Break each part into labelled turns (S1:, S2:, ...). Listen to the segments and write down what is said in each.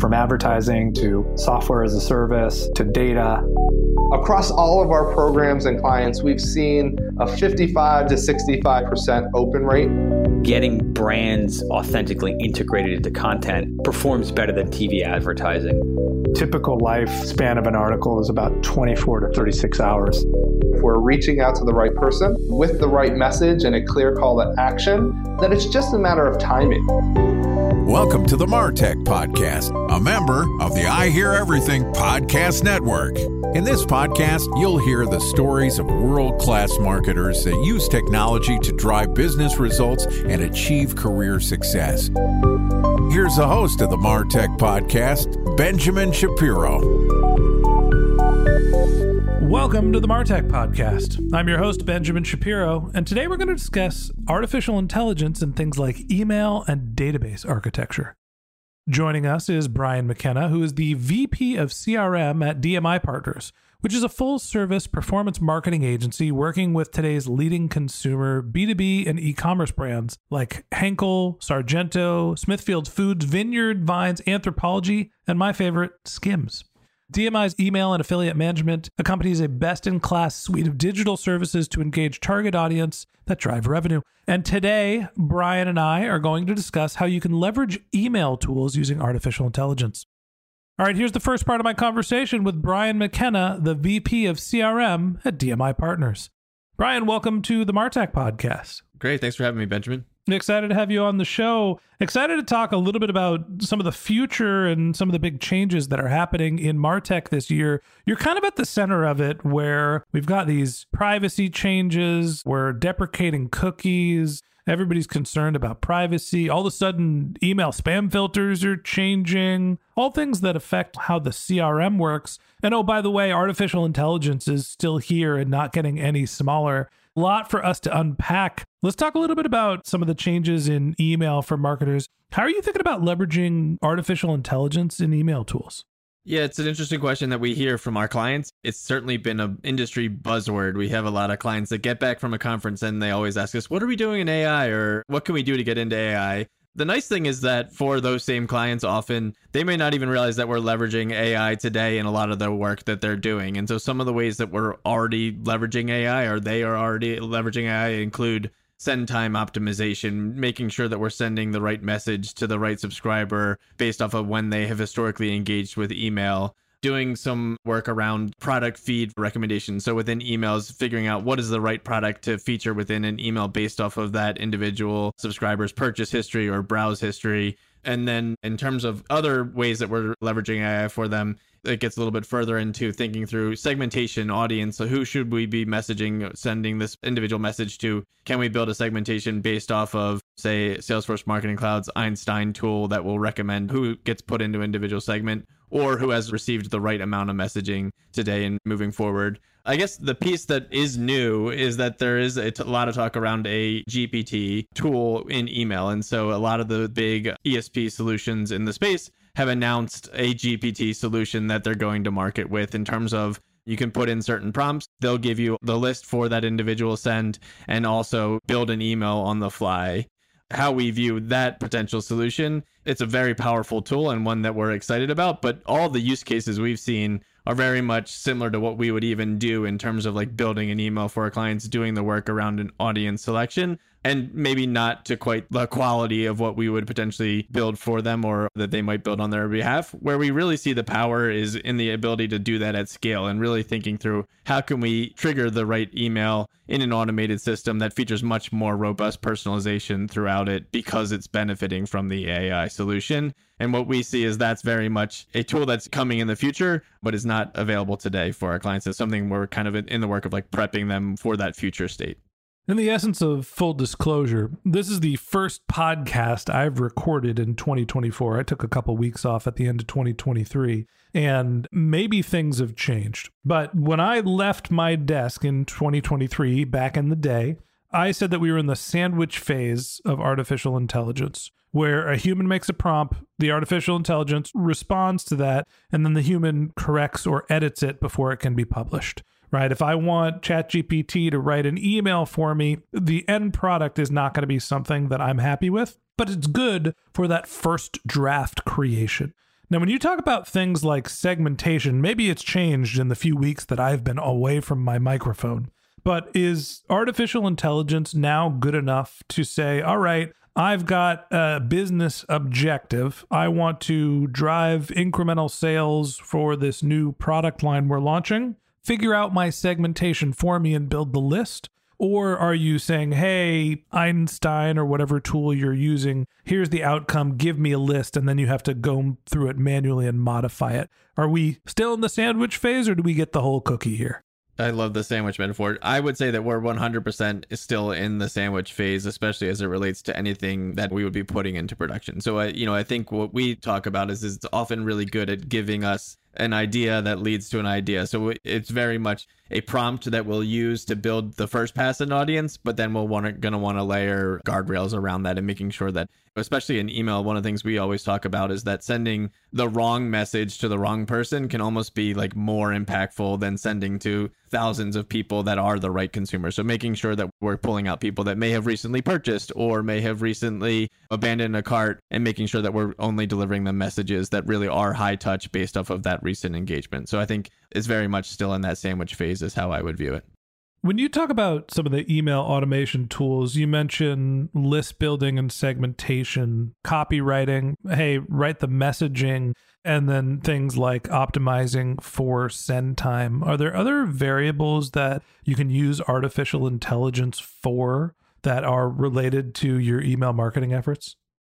S1: From advertising to software as a service to data.
S2: Across all of our programs and clients, we've seen a 55 to 65% open rate.
S3: Getting brands authentically integrated into content performs better than TV advertising.
S1: Typical lifespan of an article is about 24 to 36 hours.
S2: If we're reaching out to the right person with the right message and a clear call to action, then it's just a matter of timing.
S4: Welcome to the Martech Podcast, a member of the I Hear Everything Podcast Network. In this podcast, you'll hear the stories of world class marketers that use technology to drive business results and achieve career success. Here's the host of the Martech Podcast, Benjamin Shapiro.
S5: Welcome to the Martech Podcast. I'm your host, Benjamin Shapiro, and today we're going to discuss artificial intelligence and things like email and database architecture. Joining us is Brian McKenna, who is the VP of CRM at DMI Partners, which is a full service performance marketing agency working with today's leading consumer B2B and e commerce brands like Henkel, Sargento, Smithfield Foods, Vineyard, Vines, Anthropologie, and my favorite, Skims. DMI's email and affiliate management accompanies a best in class suite of digital services to engage target audience that drive revenue. And today, Brian and I are going to discuss how you can leverage email tools using artificial intelligence. All right, here's the first part of my conversation with Brian McKenna, the VP of CRM at DMI Partners. Brian, welcome to the Martech podcast.
S6: Great. Thanks for having me, Benjamin.
S5: Excited to have you on the show. Excited to talk a little bit about some of the future and some of the big changes that are happening in Martech this year. You're kind of at the center of it where we've got these privacy changes, we're deprecating cookies. Everybody's concerned about privacy. All of a sudden, email spam filters are changing, all things that affect how the CRM works. And oh, by the way, artificial intelligence is still here and not getting any smaller lot for us to unpack. Let's talk a little bit about some of the changes in email for marketers. How are you thinking about leveraging artificial intelligence in email tools?
S6: Yeah, it's an interesting question that we hear from our clients. It's certainly been an industry buzzword. We have a lot of clients that get back from a conference and they always ask us, What are we doing in AI? or What can we do to get into AI? The nice thing is that for those same clients, often they may not even realize that we're leveraging AI today in a lot of the work that they're doing. And so some of the ways that we're already leveraging AI or they are already leveraging AI include send time optimization, making sure that we're sending the right message to the right subscriber based off of when they have historically engaged with email doing some work around product feed recommendations. So within emails, figuring out what is the right product to feature within an email based off of that individual subscriber's purchase history or browse history. And then in terms of other ways that we're leveraging AI for them, it gets a little bit further into thinking through segmentation audience. So who should we be messaging, sending this individual message to? Can we build a segmentation based off of, say, Salesforce Marketing Cloud's Einstein tool that will recommend who gets put into individual segment? Or who has received the right amount of messaging today and moving forward. I guess the piece that is new is that there is a, lot of talk around a GPT tool in email. And so a lot of the big ESP solutions in the space have announced a GPT solution that they're going to market with in terms of you can put in certain prompts. They'll give you the list for that individual send and also build an email on the fly how we view that potential solution. It's a very powerful tool and one that we're excited about, but all the use cases we've seen are very much similar to what we would even do in terms of like building an email for our clients, doing the work around an audience selection, and maybe not to quite the quality of what we would potentially build for them or that they might build on their behalf. Where we really see the power is in the ability to do that at scale and really thinking through how can we trigger the right email in an automated system that features much more robust personalization throughout it because it's benefiting from the AI solution. And what we see is that's very much a tool that's coming in the future, but is not available today for our clients. It's something we're kind of in the work of like prepping them for that future state.
S5: In the essence of full disclosure, this is the first podcast I've recorded in 2024. I took a couple weeks off at the end of 2023, and maybe things have changed. But when I left my desk in 2023, back in the day, I said that we were in the sandwich phase of artificial intelligence, where a human makes a prompt, the artificial intelligence responds to that, and then the human corrects or edits it before it can be published right? If I want ChatGPT to write an email for me, the end product is not going to be something that I'm happy with, but it's good for that first draft creation. Now, when you talk about things like segmentation, maybe it's changed in the few weeks that I've been away from my microphone. But is artificial intelligence now good enough to say, all right, I've got a business objective. I want to drive incremental sales for this new product line we're launching figure out my segmentation for me and build the list? Or are you saying, hey, Einstein or whatever tool you're using, here's the outcome, give me a list, and then you have to go through it manually and modify it? Are we still in the sandwich phase or do we get the whole cookie here?
S6: I love the sandwich metaphor. I would say that we're 100% still in the sandwich phase, especially as it relates to anything that we would be putting into production. So, I, you know, I think what we talk about is, is it's often really good at giving us an idea that leads to an idea. So it's very much a prompt that we'll use to build the first pass an audience, but then we'll want going to want to layer guardrails around that and making sure that, especially in email, one of the things we always talk about is that sending the wrong message to the wrong person can almost be like more impactful than sending to thousands of people that are the right consumers. So making sure that we're pulling out people that may have recently purchased or may have recently abandoned a cart and making sure that we're only delivering them messages that really are high touch based off of that recent engagement. So I think it's very much still in that sandwich phase is how I would view it.
S5: When you talk about some of the email automation tools, you mention list building and segmentation, copywriting, hey, write the messaging, and then things like optimizing for send time. Are there other variables that you can use artificial intelligence for that are related to your email marketing efforts?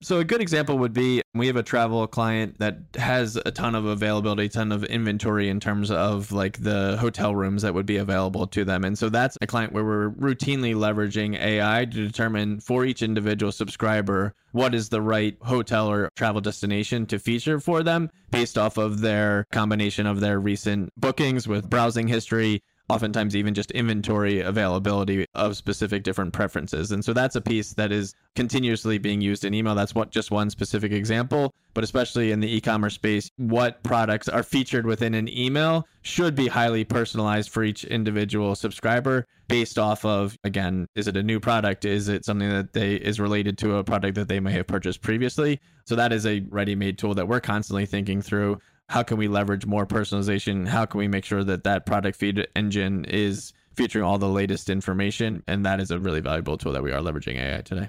S6: So a good example would be we have a travel client that has a ton of availability, a ton of inventory in terms of like the hotel rooms that would be available to them. And so that's a client where we're routinely leveraging AI to determine for each individual subscriber what is the right hotel or travel destination to feature for them based off of their combination of their recent bookings with browsing history, oftentimes even just inventory availability of specific different preferences. And so that's a piece that is continuously being used in email. That's what just one specific example, but especially in the e-commerce space, what products are featured within an email should be highly personalized for each individual subscriber based off of again, is it a new product? Is it something that they is related to a product that they may have purchased previously? So that is a ready-made tool that we're constantly thinking through how can we leverage more personalization? How can we make sure that that product feed engine is featuring all the latest information? And that is a really valuable tool that we are leveraging AI today.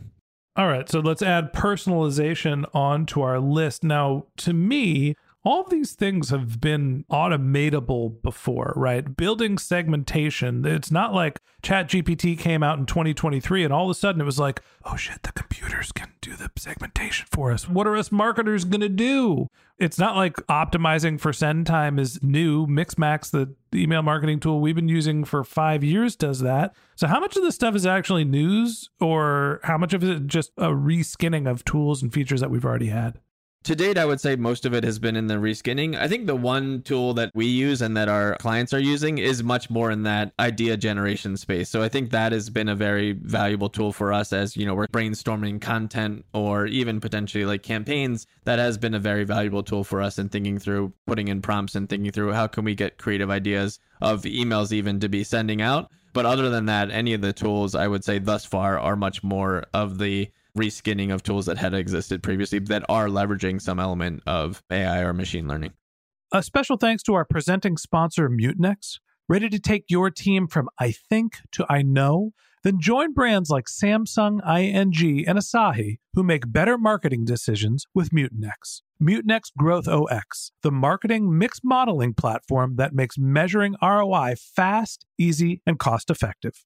S5: All right, so let's add personalization onto our list. Now, to me, all of these things have been automatable before, right? Building segmentation. It's not like ChatGPT came out in 2023 and all of a sudden it was like, oh shit, the computers can do the segmentation for us. What are us marketers going to do? It's not like optimizing for send time is new. Mixmax, the email marketing tool we've been using for five years, does that. So, how much of this stuff is actually news, or how much of it just a reskinning of tools and features that we've already had?
S6: To date, I would say most of it has been in the reskinning. I think the one tool that we use and that our clients are using is much more in that idea generation space. So I think that has been a very valuable tool for us as, you know, we're brainstorming content or even potentially like campaigns. That has been a very valuable tool for us in thinking through putting in prompts and thinking through how can we get creative ideas of emails even to be sending out. But other than that, any of the tools I would say thus far are much more of the reskinning of tools that had existed previously that are leveraging some element of AI or machine learning.
S5: A special thanks to our presenting sponsor, Mutinex. Ready to take your team from I think to I know? Then join brands like Samsung, ING, and Asahi who make better marketing decisions with Mutinex. Mutinex Growth OX, the marketing mix modeling platform that makes measuring ROI fast, easy, and cost effective.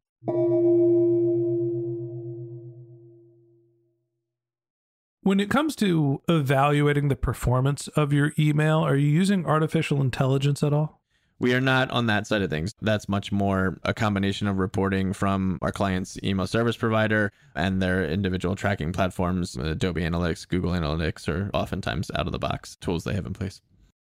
S5: When it comes to evaluating the performance of your email, are you using artificial intelligence at all?
S6: We are not on that side of things. That's much more a combination of reporting from our client's email service provider and their individual tracking platforms. Adobe Analytics, Google Analytics or oftentimes out of the box tools they have in place.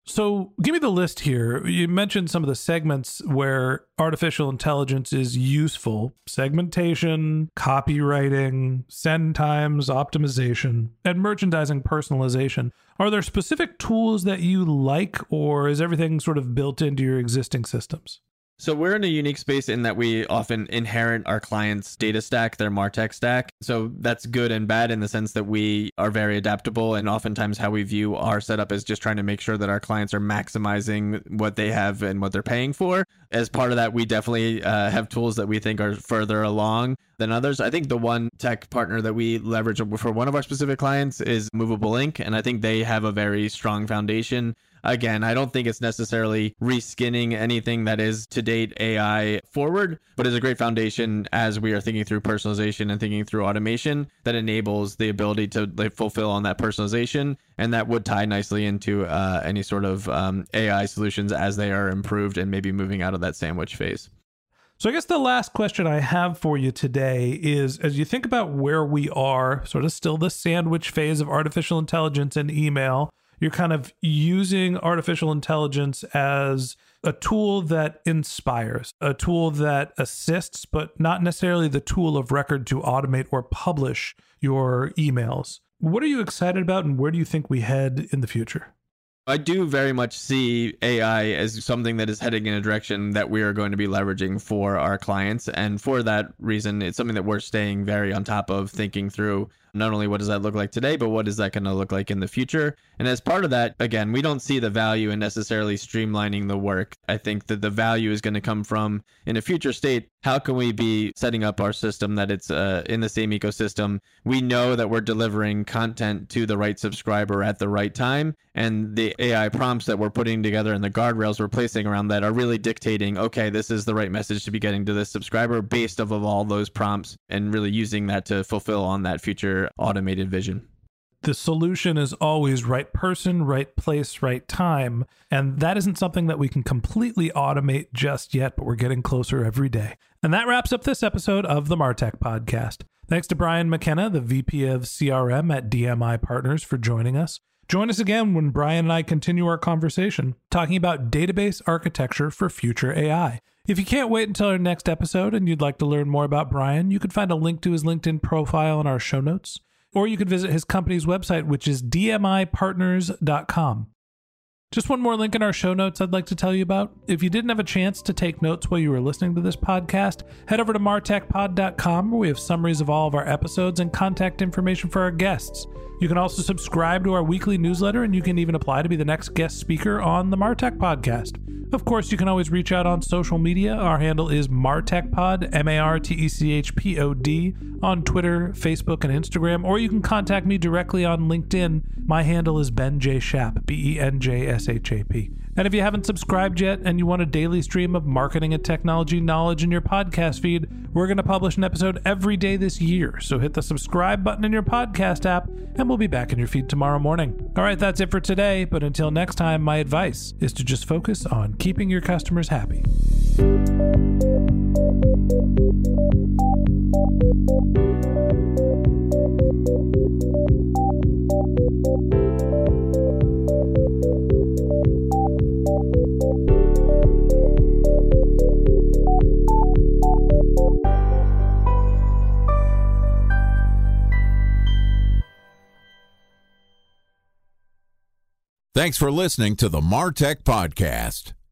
S5: So, give me the list here. You mentioned some of the segments where artificial intelligence is useful segmentation, copywriting, send times, optimization, and merchandising personalization. Are there specific tools that you like, or is everything sort of built into your existing systems?
S6: So we're in a unique space in that we often inherit our clients' data stack, their Martech stack. So that's good and bad in the sense that we are very adaptable and oftentimes how we view our setup is just trying to make sure that our clients are maximizing what they have and what they're paying for. As part of that, we definitely uh, have tools that we think are further along than others. I think the one tech partner that we leverage for one of our specific clients is Movable Ink, and I think they have a very strong foundation Again, I don't think it's necessarily reskinning anything that is to date AI forward, but is a great foundation as we are thinking through personalization and thinking through automation that enables the ability to like, fulfill on that personalization. And that would tie nicely into uh, any sort of um, AI solutions as they are improved and maybe moving out of that sandwich phase.
S5: So, I guess the last question I have for you today is as you think about where we are, sort of still the sandwich phase of artificial intelligence and email, you're kind of using artificial intelligence as a tool that inspires, a tool that assists, but not necessarily the tool of record to automate or publish your emails. What are you excited about, and where do you think we head in the future?
S6: I do very much see AI as something that is heading in a direction that we are going to be leveraging for our clients. And for that reason, it's something that we're staying very on top of, thinking through not only what does that look like today, but what is that going to look like in the future? And as part of that, again, we don't see the value in necessarily streamlining the work. I think that the value is going to come from in a future state. How can we be setting up our system that it's uh, in the same ecosystem? We know that we're delivering content to the right subscriber at the right time. And the AI prompts that we're putting together and the guardrails we're placing around that are really dictating, okay, this is the right message to be getting to this subscriber based off of all those prompts and really using that to fulfill on that future automated vision.
S5: The solution is always right person, right place, right time. And that isn't something that we can completely automate just yet, but we're getting closer every day. And that wraps up this episode of the Martech Podcast. Thanks to Brian McKenna, the VP of CRM at DMI Partners, for joining us. Join us again when Brian and I continue our conversation talking about database architecture for future AI. If you can't wait until our next episode and you'd like to learn more about Brian, you can find a link to his LinkedIn profile in our show notes, or you could visit his company's website, which is dmipartners.com. Just one more link in our show notes I'd like to tell you about. If you didn't have a chance to take notes while you were listening to this podcast, head over to martechpod.com where we have summaries of all of our episodes and contact information for our guests. You can also subscribe to our weekly newsletter and you can even apply to be the next guest speaker on the Martech podcast. Of course, you can always reach out on social media. Our handle is MarTechPod, M A R T E C H P O D, on Twitter, Facebook, and Instagram, or you can contact me directly on LinkedIn. My handle is Ben J. Shap, B E N J S H A P. And if you haven't subscribed yet and you want a daily stream of marketing and technology knowledge in your podcast feed, we're going to publish an episode every day this year. So hit the subscribe button in your podcast app, and we'll be back in your feed tomorrow morning. All right, that's it for today. But until next time, my advice is to just focus on keeping your customers happy.
S4: Thanks for listening to the Martech Podcast,